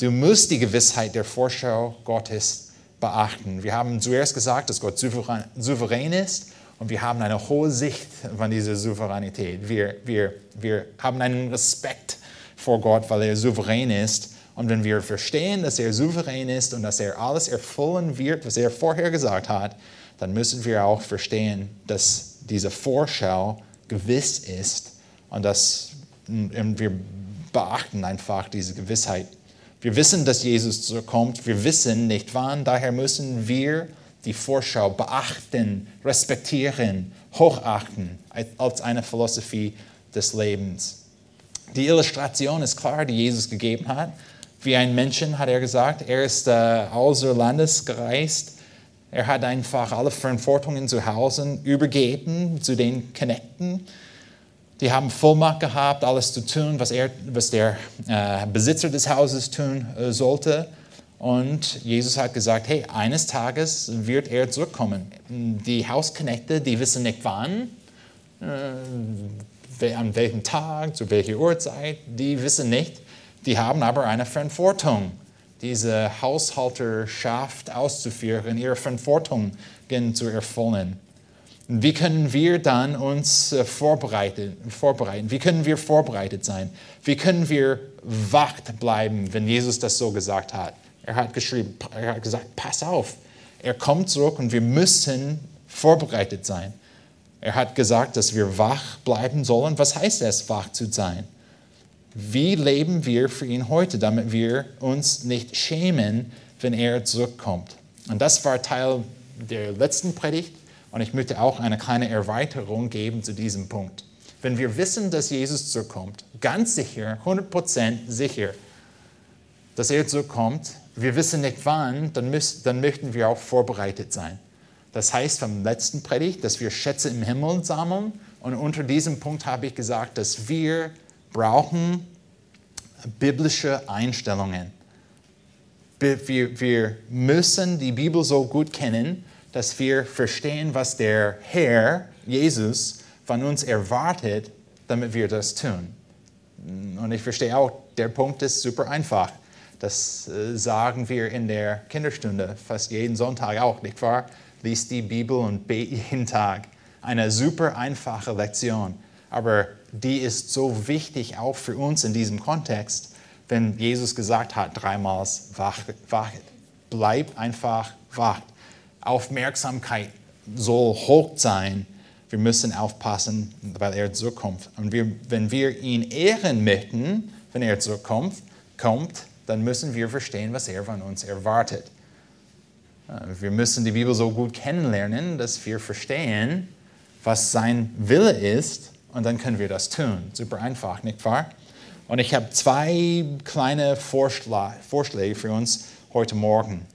Du musst die Gewissheit der Vorschau Gottes beachten. Wir haben zuerst gesagt, dass Gott souverän ist und wir haben eine hohe Sicht von dieser Souveränität. Wir, wir, wir haben einen Respekt vor Gott, weil er souverän ist. Und wenn wir verstehen, dass er souverän ist und dass er alles erfüllen wird, was er vorher gesagt hat, dann müssen wir auch verstehen, dass diese Vorschau gewiss ist. Und das, und wir beachten einfach diese Gewissheit. Wir wissen, dass Jesus zurückkommt. Wir wissen nicht wann. Daher müssen wir die Vorschau beachten, respektieren, hochachten als eine Philosophie des Lebens. Die Illustration ist klar, die Jesus gegeben hat. Wie ein Menschen hat er gesagt, er ist äh, außer Landes gereist. Er hat einfach alle Verantwortungen zu Hause übergeben zu den Knechten. Die haben Vollmacht gehabt, alles zu tun, was, er, was der äh, Besitzer des Hauses tun äh, sollte. Und Jesus hat gesagt, hey, eines Tages wird er zurückkommen. Die Hausknechte, die wissen nicht wann, äh, an welchem Tag, zu welcher Uhrzeit, die wissen nicht. Die haben aber eine Verantwortung, diese Haushalterschaft auszuführen, ihre Verantwortung zu erfüllen. Wie können wir dann uns äh, vorbereiten, vorbereiten? Wie können wir vorbereitet sein? Wie können wir wacht bleiben, wenn Jesus das so gesagt hat? Er hat geschrieben, er hat gesagt, pass auf, er kommt zurück und wir müssen vorbereitet sein. Er hat gesagt, dass wir wach bleiben sollen. Was heißt es, wach zu sein? Wie leben wir für ihn heute, damit wir uns nicht schämen, wenn er zurückkommt? Und das war Teil der letzten Predigt. Und ich möchte auch eine kleine Erweiterung geben zu diesem Punkt. Wenn wir wissen, dass Jesus zurückkommt, ganz sicher, 100% sicher, dass er zurückkommt, wir wissen nicht wann, dann, müssen, dann möchten wir auch vorbereitet sein. Das heißt vom letzten Predigt, dass wir Schätze im Himmel sammeln. Und unter diesem Punkt habe ich gesagt, dass wir brauchen biblische Einstellungen. Wir, wir müssen die Bibel so gut kennen, dass wir verstehen, was der Herr, Jesus, von uns erwartet, damit wir das tun. Und ich verstehe auch, der Punkt ist super einfach. Das äh, sagen wir in der Kinderstunde fast jeden Sonntag auch, nicht wahr? Lies die Bibel und bete jeden Tag. Eine super einfache Lektion, aber die ist so wichtig auch für uns in diesem Kontext, wenn Jesus gesagt hat, dreimal wachet. Bleib einfach wach. Aufmerksamkeit soll hoch sein. Wir müssen aufpassen, weil er zurückkommt. Und wir, wenn wir ihn ehren möchten, wenn er zurückkommt, kommt, dann müssen wir verstehen, was er von uns erwartet. Äh, wir müssen die Bibel so gut kennenlernen, dass wir verstehen, was sein Wille ist, und dann können wir das tun. Super einfach, nicht wahr? Und ich habe zwei kleine Vorschläge für uns heute Morgen.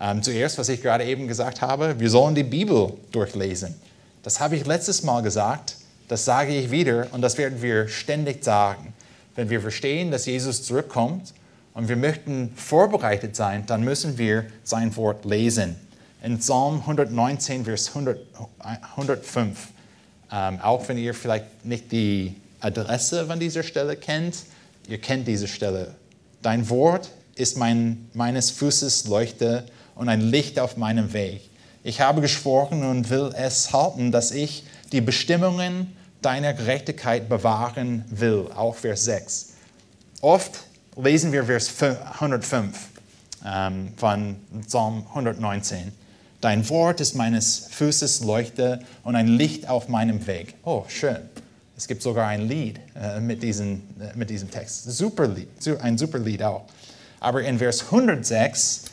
Ähm, zuerst, was ich gerade eben gesagt habe, wir sollen die Bibel durchlesen. Das habe ich letztes Mal gesagt, das sage ich wieder und das werden wir ständig sagen. Wenn wir verstehen, dass Jesus zurückkommt und wir möchten vorbereitet sein, dann müssen wir sein Wort lesen. In Psalm 119, Vers 100, 105, ähm, auch wenn ihr vielleicht nicht die Adresse von dieser Stelle kennt, ihr kennt diese Stelle. Dein Wort ist mein, meines Fußes Leuchte und ein Licht auf meinem Weg. Ich habe geschworen und will es halten, dass ich die Bestimmungen deiner Gerechtigkeit bewahren will. Auch Vers 6. Oft lesen wir Vers 105 ähm, von Psalm 119. Dein Wort ist meines Fußes Leuchte und ein Licht auf meinem Weg. Oh, schön. Es gibt sogar ein Lied äh, mit, diesem, äh, mit diesem Text. Super Lied, ein super Lied auch. Aber in Vers 106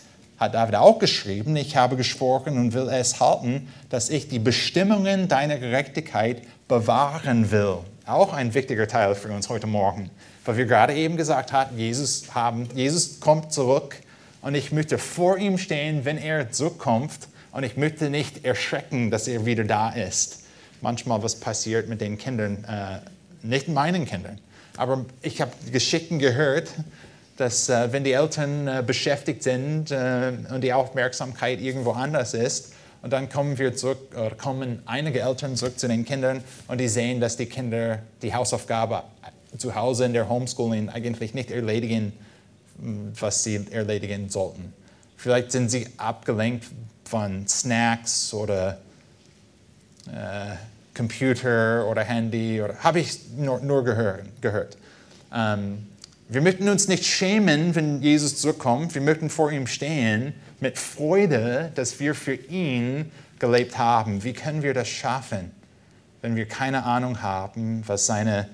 hat David auch geschrieben, ich habe gesprochen und will es halten, dass ich die Bestimmungen deiner Gerechtigkeit bewahren will. Auch ein wichtiger Teil für uns heute Morgen, weil wir gerade eben gesagt haben, Jesus, haben, Jesus kommt zurück und ich möchte vor ihm stehen, wenn er zurückkommt und ich möchte nicht erschrecken, dass er wieder da ist. Manchmal was passiert mit den Kindern, äh, nicht meinen Kindern, aber ich habe Geschichten gehört, dass äh, wenn die Eltern äh, beschäftigt sind äh, und die Aufmerksamkeit irgendwo anders ist, und dann kommen wir zurück, oder kommen einige Eltern zurück zu den Kindern und die sehen, dass die Kinder die Hausaufgabe zu Hause in der Homeschooling eigentlich nicht erledigen, was sie erledigen sollten. Vielleicht sind sie abgelenkt von Snacks oder äh, Computer oder Handy oder habe ich nur, nur gehört. gehört. Ähm, wir möchten uns nicht schämen, wenn Jesus zurückkommt. Wir möchten vor ihm stehen mit Freude, dass wir für ihn gelebt haben. Wie können wir das schaffen? wenn wir keine Ahnung haben, was seine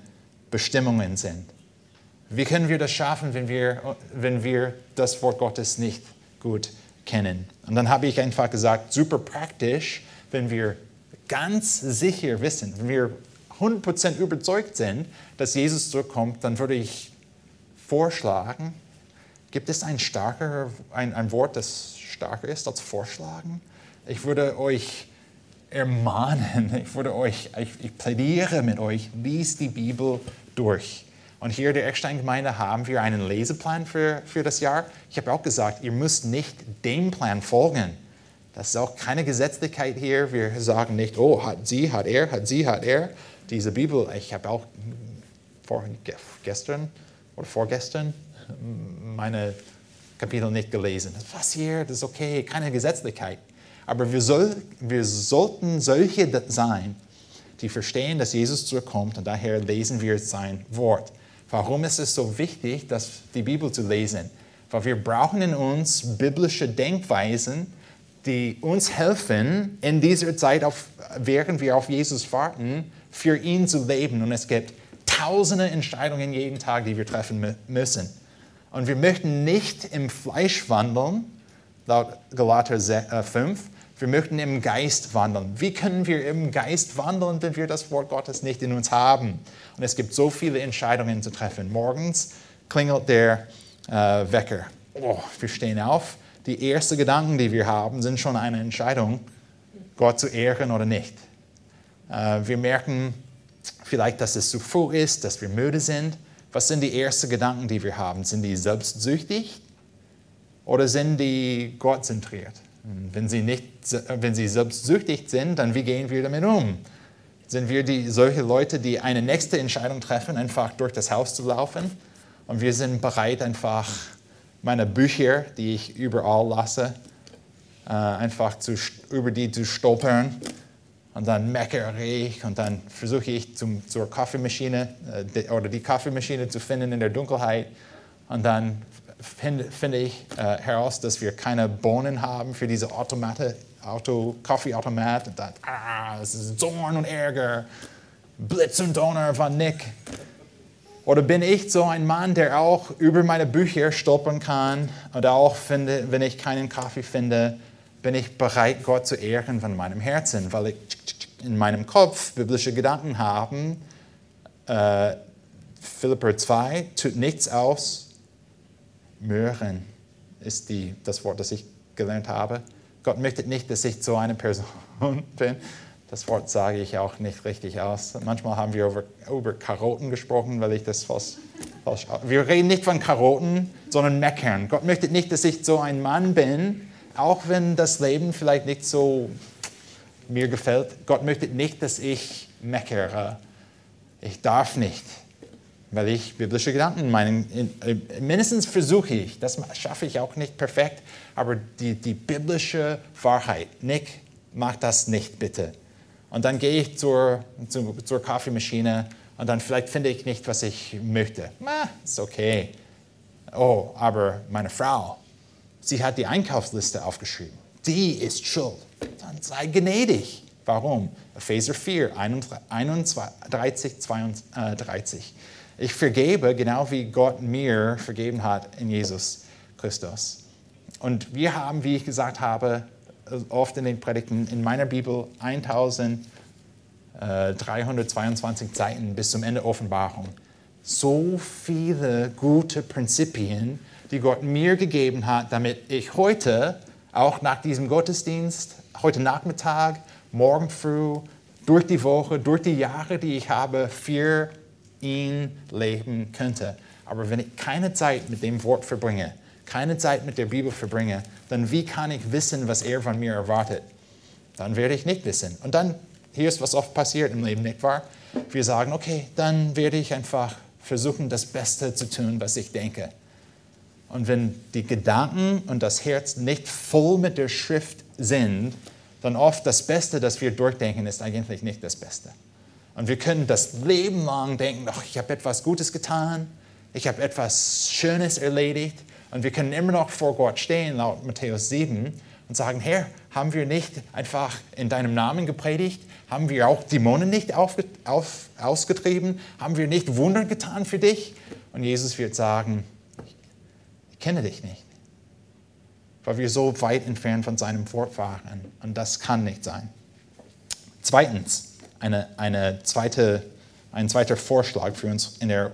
Bestimmungen sind? Wie können wir das schaffen, wenn wir, wenn wir das Wort Gottes nicht gut kennen? Und dann habe ich einfach gesagt, super praktisch, wenn wir ganz sicher wissen, wenn wir 100% überzeugt sind, dass Jesus zurückkommt, dann würde ich vorschlagen, gibt es ein, starker, ein, ein Wort, das stärker ist als vorschlagen? Ich würde euch ermahnen, ich würde euch, ich, ich plädiere mit euch, liest die Bibel durch. Und hier in der Eckstein-Gemeinde haben wir einen Leseplan für, für das Jahr. Ich habe auch gesagt, ihr müsst nicht dem Plan folgen. Das ist auch keine Gesetzlichkeit hier. Wir sagen nicht, oh, hat sie, hat er, hat sie, hat er. Diese Bibel, ich habe auch vor, gestern oder vorgestern meine Kapitel nicht gelesen. Das passiert, das ist okay, keine Gesetzlichkeit. Aber wir, soll, wir sollten solche sein, die verstehen, dass Jesus zurückkommt und daher lesen wir sein Wort. Warum ist es so wichtig, dass die Bibel zu lesen? Weil wir brauchen in uns biblische Denkweisen, die uns helfen, in dieser Zeit, auf, während wir auf Jesus warten, für ihn zu leben. Und es gibt tausende Entscheidungen jeden Tag, die wir treffen müssen. Und wir möchten nicht im Fleisch wandeln, laut Galater 5, äh, wir möchten im Geist wandeln. Wie können wir im Geist wandeln, wenn wir das Wort Gottes nicht in uns haben? Und es gibt so viele Entscheidungen zu treffen. Morgens klingelt der äh, Wecker. Oh, wir stehen auf. Die ersten Gedanken, die wir haben, sind schon eine Entscheidung, Gott zu ehren oder nicht. Äh, wir merken vielleicht, dass es zu früh ist, dass wir müde sind. Was sind die ersten Gedanken, die wir haben? Sind die selbstsüchtig oder sind die gottzentriert? Wenn sie, nicht, wenn sie selbstsüchtig sind, dann wie gehen wir damit um? Sind wir die, solche Leute, die eine nächste Entscheidung treffen, einfach durch das Haus zu laufen? Und wir sind bereit, einfach meine Bücher, die ich überall lasse, äh, einfach zu, über die zu stolpern. Und dann meckere ich und dann versuche ich zum, zur Kaffeemaschine äh, oder die Kaffeemaschine zu finden in der Dunkelheit. Und dann finde, finde ich äh, heraus, dass wir keine Bohnen haben für diese Automate, Auto, Kaffeeautomat. Und dann, ah, es ist Zorn und Ärger, Blitz und Donner von Nick. Oder bin ich so ein Mann, der auch über meine Bücher stolpern kann und auch, finde, wenn ich keinen Kaffee finde, bin ich bereit, Gott zu ehren von meinem Herzen, weil ich in meinem Kopf biblische Gedanken habe. Äh, Philipper 2 tut nichts aus, Möhren ist die, das Wort, das ich gelernt habe. Gott möchte nicht, dass ich so eine Person bin. Das Wort sage ich auch nicht richtig aus. Manchmal haben wir über, über Karotten gesprochen, weil ich das falsch, falsch. Wir reden nicht von Karotten, sondern meckern. Gott möchte nicht, dass ich so ein Mann bin, auch wenn das Leben vielleicht nicht so mir gefällt. Gott möchte nicht, dass ich meckere. Ich darf nicht weil ich biblische Gedanken meine. Mindestens versuche ich, das schaffe ich auch nicht perfekt, aber die, die biblische Wahrheit. Nick, mach das nicht bitte. Und dann gehe ich zur, zur, zur Kaffeemaschine und dann vielleicht finde ich nicht, was ich möchte. Na, ist okay. Oh, aber meine Frau, sie hat die Einkaufsliste aufgeschrieben. Die ist schuld. Dann sei gnädig. Warum? Epheser 4, 31, 32. Ich vergebe genau wie Gott mir vergeben hat in Jesus Christus. Und wir haben, wie ich gesagt habe, oft in den Predigten in meiner Bibel 1322 Seiten bis zum Ende Offenbarung. So viele gute Prinzipien, die Gott mir gegeben hat, damit ich heute, auch nach diesem Gottesdienst, heute Nachmittag, morgen früh, durch die Woche, durch die Jahre, die ich habe, für ihn leben könnte. Aber wenn ich keine Zeit mit dem Wort verbringe, keine Zeit mit der Bibel verbringe, dann wie kann ich wissen, was er von mir erwartet? Dann werde ich nicht wissen. Und dann, hier ist was oft passiert im Leben, nicht wahr? Wir sagen, okay, dann werde ich einfach versuchen, das Beste zu tun, was ich denke. Und wenn die Gedanken und das Herz nicht voll mit der Schrift sind, dann oft das Beste, das wir durchdenken, ist eigentlich nicht das Beste. Und wir können das Leben lang denken, ach, ich habe etwas Gutes getan, ich habe etwas Schönes erledigt. Und wir können immer noch vor Gott stehen, laut Matthäus 7, und sagen, Herr, haben wir nicht einfach in deinem Namen gepredigt? Haben wir auch Dämonen nicht auf, auf, ausgetrieben? Haben wir nicht Wunder getan für dich? Und Jesus wird sagen, kenne dich nicht, weil wir so weit entfernt von seinem Wort waren. Und das kann nicht sein. Zweitens, eine, eine zweite, ein zweiter Vorschlag für uns in der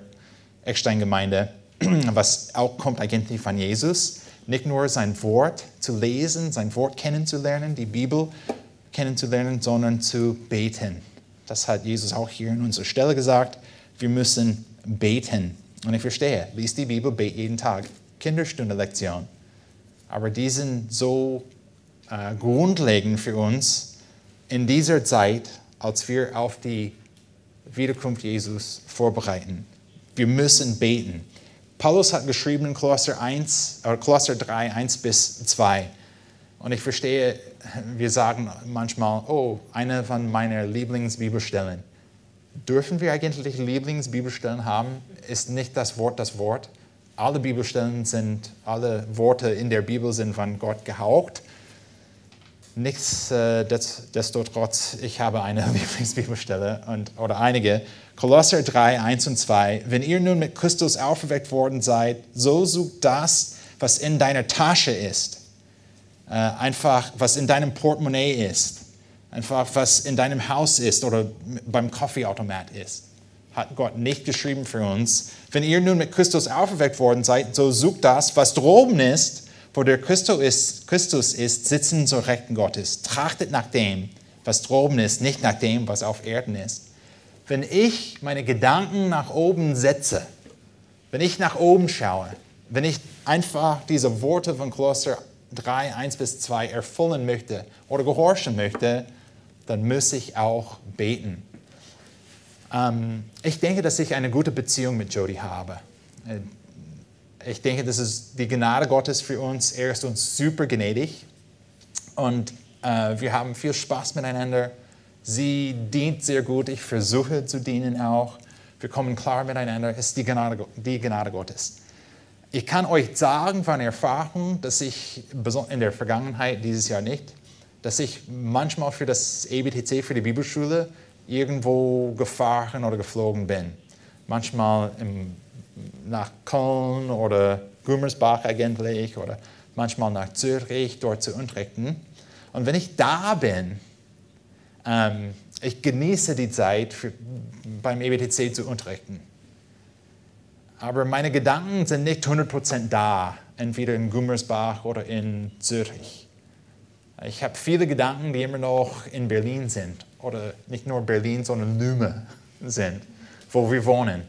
Eckstein-Gemeinde, was auch kommt eigentlich von Jesus nicht nur sein Wort zu lesen, sein Wort kennenzulernen, die Bibel kennenzulernen, sondern zu beten. Das hat Jesus auch hier in unserer Stelle gesagt. Wir müssen beten. Und ich verstehe, lies die Bibel, bet jeden Tag. Kinderstunde Lektion. Aber die sind so äh, grundlegend für uns in dieser Zeit, als wir auf die Wiederkunft Jesus vorbereiten. Wir müssen beten. Paulus hat geschrieben in Kolosser, 1, oder Kolosser 3, 1 bis 2. Und ich verstehe, wir sagen manchmal, oh, eine von meinen Lieblingsbibelstellen. Dürfen wir eigentlich Lieblingsbibelstellen haben? Ist nicht das Wort das Wort? Alle Bibelstellen sind, alle Worte in der Bibel sind von Gott gehaucht. Nichtsdestotrotz, äh, ich habe eine Lieblingsbibelstelle und, oder einige. Kolosser 3, 1 und 2. Wenn ihr nun mit Christus auferweckt worden seid, so sucht das, was in deiner Tasche ist. Äh, einfach, was in deinem Portemonnaie ist. Einfach, was in deinem Haus ist oder beim Kaffeeautomat ist. Hat Gott nicht geschrieben für uns. Wenn ihr nun mit Christus auferweckt worden seid, so sucht das, was droben ist wo der Christus ist, Christus ist, sitzen zur Rechten Gottes. Trachtet nach dem, was droben ist, nicht nach dem, was auf Erden ist. Wenn ich meine Gedanken nach oben setze, wenn ich nach oben schaue, wenn ich einfach diese Worte von Kolosser 3, 1 bis 2 erfüllen möchte oder gehorchen möchte, dann muss ich auch beten. Ähm, ich denke, dass ich eine gute Beziehung mit Jody habe. Äh, ich denke, das ist die Gnade Gottes für uns. Er ist uns super gnädig und äh, wir haben viel Spaß miteinander. Sie dient sehr gut, ich versuche zu dienen auch. Wir kommen klar miteinander. Es ist die Gnade, die Gnade Gottes. Ich kann euch sagen von Erfahrung, dass ich in der Vergangenheit, dieses Jahr nicht, dass ich manchmal für das EBTC, für die Bibelschule, irgendwo gefahren oder geflogen bin. Manchmal im nach Köln oder Gummersbach eigentlich oder manchmal nach Zürich dort zu unterrichten. Und wenn ich da bin, ähm, ich genieße die Zeit für, beim EBTC zu unterrichten. Aber meine Gedanken sind nicht 100% da, entweder in Gummersbach oder in Zürich. Ich habe viele Gedanken, die immer noch in Berlin sind. Oder nicht nur Berlin, sondern Lüme sind, wo wir wohnen.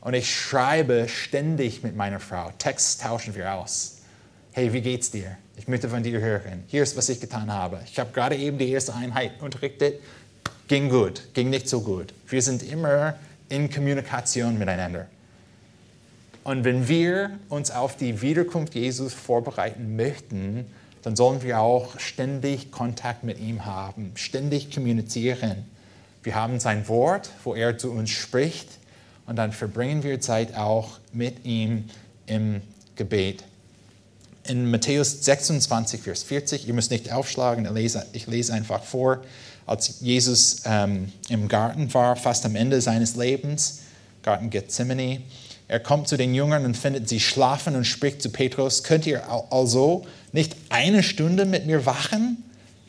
Und ich schreibe ständig mit meiner Frau. Text tauschen wir aus. Hey, wie geht's dir? Ich möchte von dir hören. Hier ist, was ich getan habe. Ich habe gerade eben die erste Einheit unterrichtet. Ging gut, ging nicht so gut. Wir sind immer in Kommunikation miteinander. Und wenn wir uns auf die Wiederkunft Jesus vorbereiten möchten, dann sollen wir auch ständig Kontakt mit ihm haben, ständig kommunizieren. Wir haben sein Wort, wo er zu uns spricht und dann verbringen wir Zeit auch mit ihm im Gebet. In Matthäus 26, Vers 40, ihr müsst nicht aufschlagen, ich lese einfach vor, als Jesus ähm, im Garten war, fast am Ende seines Lebens, Garten Gethsemane. Er kommt zu den Jüngern und findet sie schlafen und spricht zu Petrus, könnt ihr also nicht eine Stunde mit mir wachen?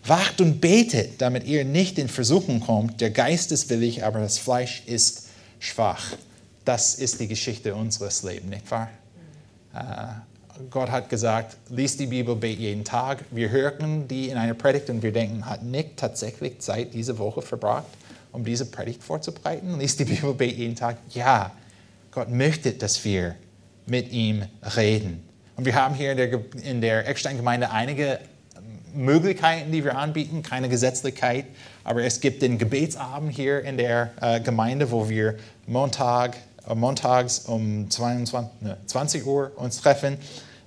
Wacht und betet, damit ihr nicht in Versuchung kommt. Der Geist ist willig, aber das Fleisch ist schwach. Das ist die Geschichte unseres Lebens, nicht wahr? Äh, Gott hat gesagt, lies die Bibel, bet jeden Tag. Wir hören die in einer Predigt und wir denken, hat Nick tatsächlich Zeit diese Woche verbracht, um diese Predigt vorzubereiten? Lies die Bibel, bet jeden Tag. Ja, Gott möchte, dass wir mit ihm reden. Und wir haben hier in der, in der Eckstein-Gemeinde einige Möglichkeiten, die wir anbieten, keine Gesetzlichkeit, aber es gibt den Gebetsabend hier in der äh, Gemeinde, wo wir Montag, äh, montags um 22, ne, 20 Uhr uns treffen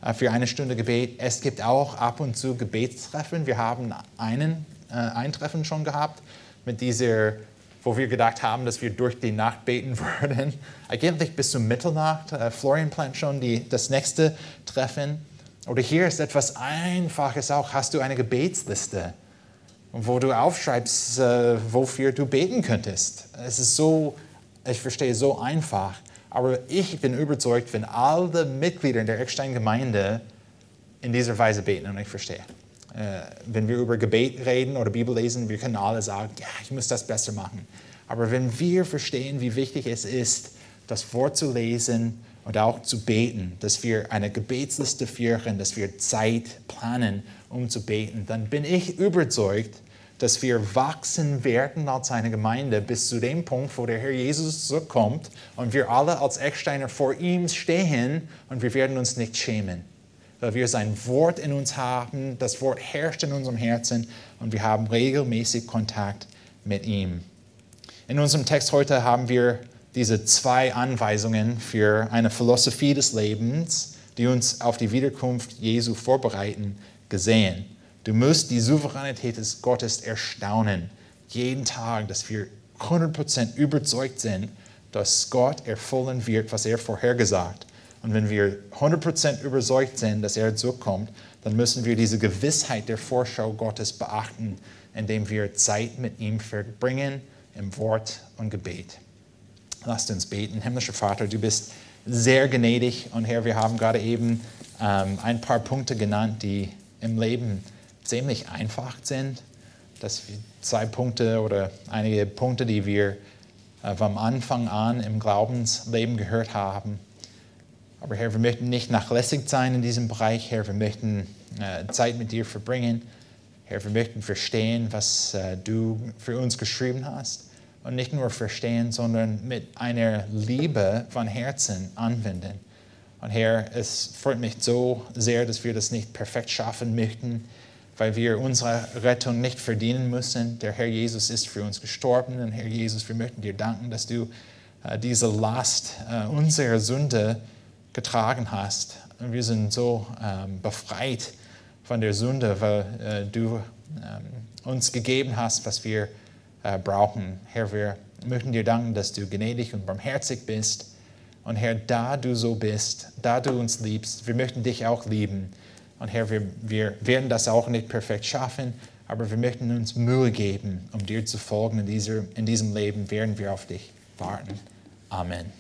äh, für eine Stunde Gebet. Es gibt auch ab und zu Gebetstreffen. Wir haben einen, äh, ein Treffen schon gehabt mit dieser, wo wir gedacht haben, dass wir durch die Nacht beten würden. Eigentlich bis zur Mitternacht. Florian plant schon die, das nächste Treffen. Oder hier ist etwas Einfaches auch. Hast du eine Gebetsliste, wo du aufschreibst, äh, wofür du beten könntest? Es ist so, ich verstehe, so einfach. Aber ich bin überzeugt, wenn alle Mitglieder der Eckstein-Gemeinde in dieser Weise beten, und ich verstehe, äh, wenn wir über Gebet reden oder Bibel lesen, wir können alle sagen, ja, ich muss das besser machen. Aber wenn wir verstehen, wie wichtig es ist, das Wort zu lesen und auch zu beten, dass wir eine Gebetsliste führen, dass wir Zeit planen, um zu beten, dann bin ich überzeugt, dass wir wachsen werden als eine Gemeinde bis zu dem Punkt, wo der Herr Jesus zurückkommt und wir alle als Ecksteiner vor ihm stehen und wir werden uns nicht schämen, weil wir sein Wort in uns haben, das Wort herrscht in unserem Herzen und wir haben regelmäßig Kontakt mit ihm. In unserem Text heute haben wir diese zwei Anweisungen für eine Philosophie des Lebens, die uns auf die Wiederkunft Jesu vorbereiten, gesehen. Du musst die Souveränität des Gottes erstaunen. Jeden Tag, dass wir 100% überzeugt sind, dass Gott erfüllen wird, was er vorhergesagt. Und wenn wir 100% überzeugt sind, dass er zurückkommt, dann müssen wir diese Gewissheit der Vorschau Gottes beachten, indem wir Zeit mit ihm verbringen im Wort und Gebet. Lasst uns beten. Himmlischer Vater, du bist sehr gnädig und Herr, wir haben gerade eben ähm, ein paar Punkte genannt, die im Leben ziemlich einfach sind. Das zwei Punkte oder einige Punkte, die wir äh, vom Anfang an im Glaubensleben gehört haben. Aber Herr, wir möchten nicht nachlässig sein in diesem Bereich. Herr, wir möchten äh, Zeit mit dir verbringen. Herr, wir möchten verstehen, was äh, du für uns geschrieben hast. Und nicht nur verstehen, sondern mit einer Liebe von Herzen anwenden. Und Herr, es freut mich so sehr, dass wir das nicht perfekt schaffen möchten weil wir unsere Rettung nicht verdienen müssen. Der Herr Jesus ist für uns gestorben. Und Herr Jesus, wir möchten dir danken, dass du äh, diese Last äh, unserer Sünde getragen hast. Wir sind so ähm, befreit von der Sünde, weil äh, du ähm, uns gegeben hast, was wir äh, brauchen. Herr, wir möchten dir danken, dass du gnädig und barmherzig bist. Und Herr, da du so bist, da du uns liebst, wir möchten dich auch lieben. Und Herr, wir, wir werden das auch nicht perfekt schaffen, aber wir möchten uns Mühe geben, um dir zu folgen. In, dieser, in diesem Leben werden wir auf dich warten. Amen.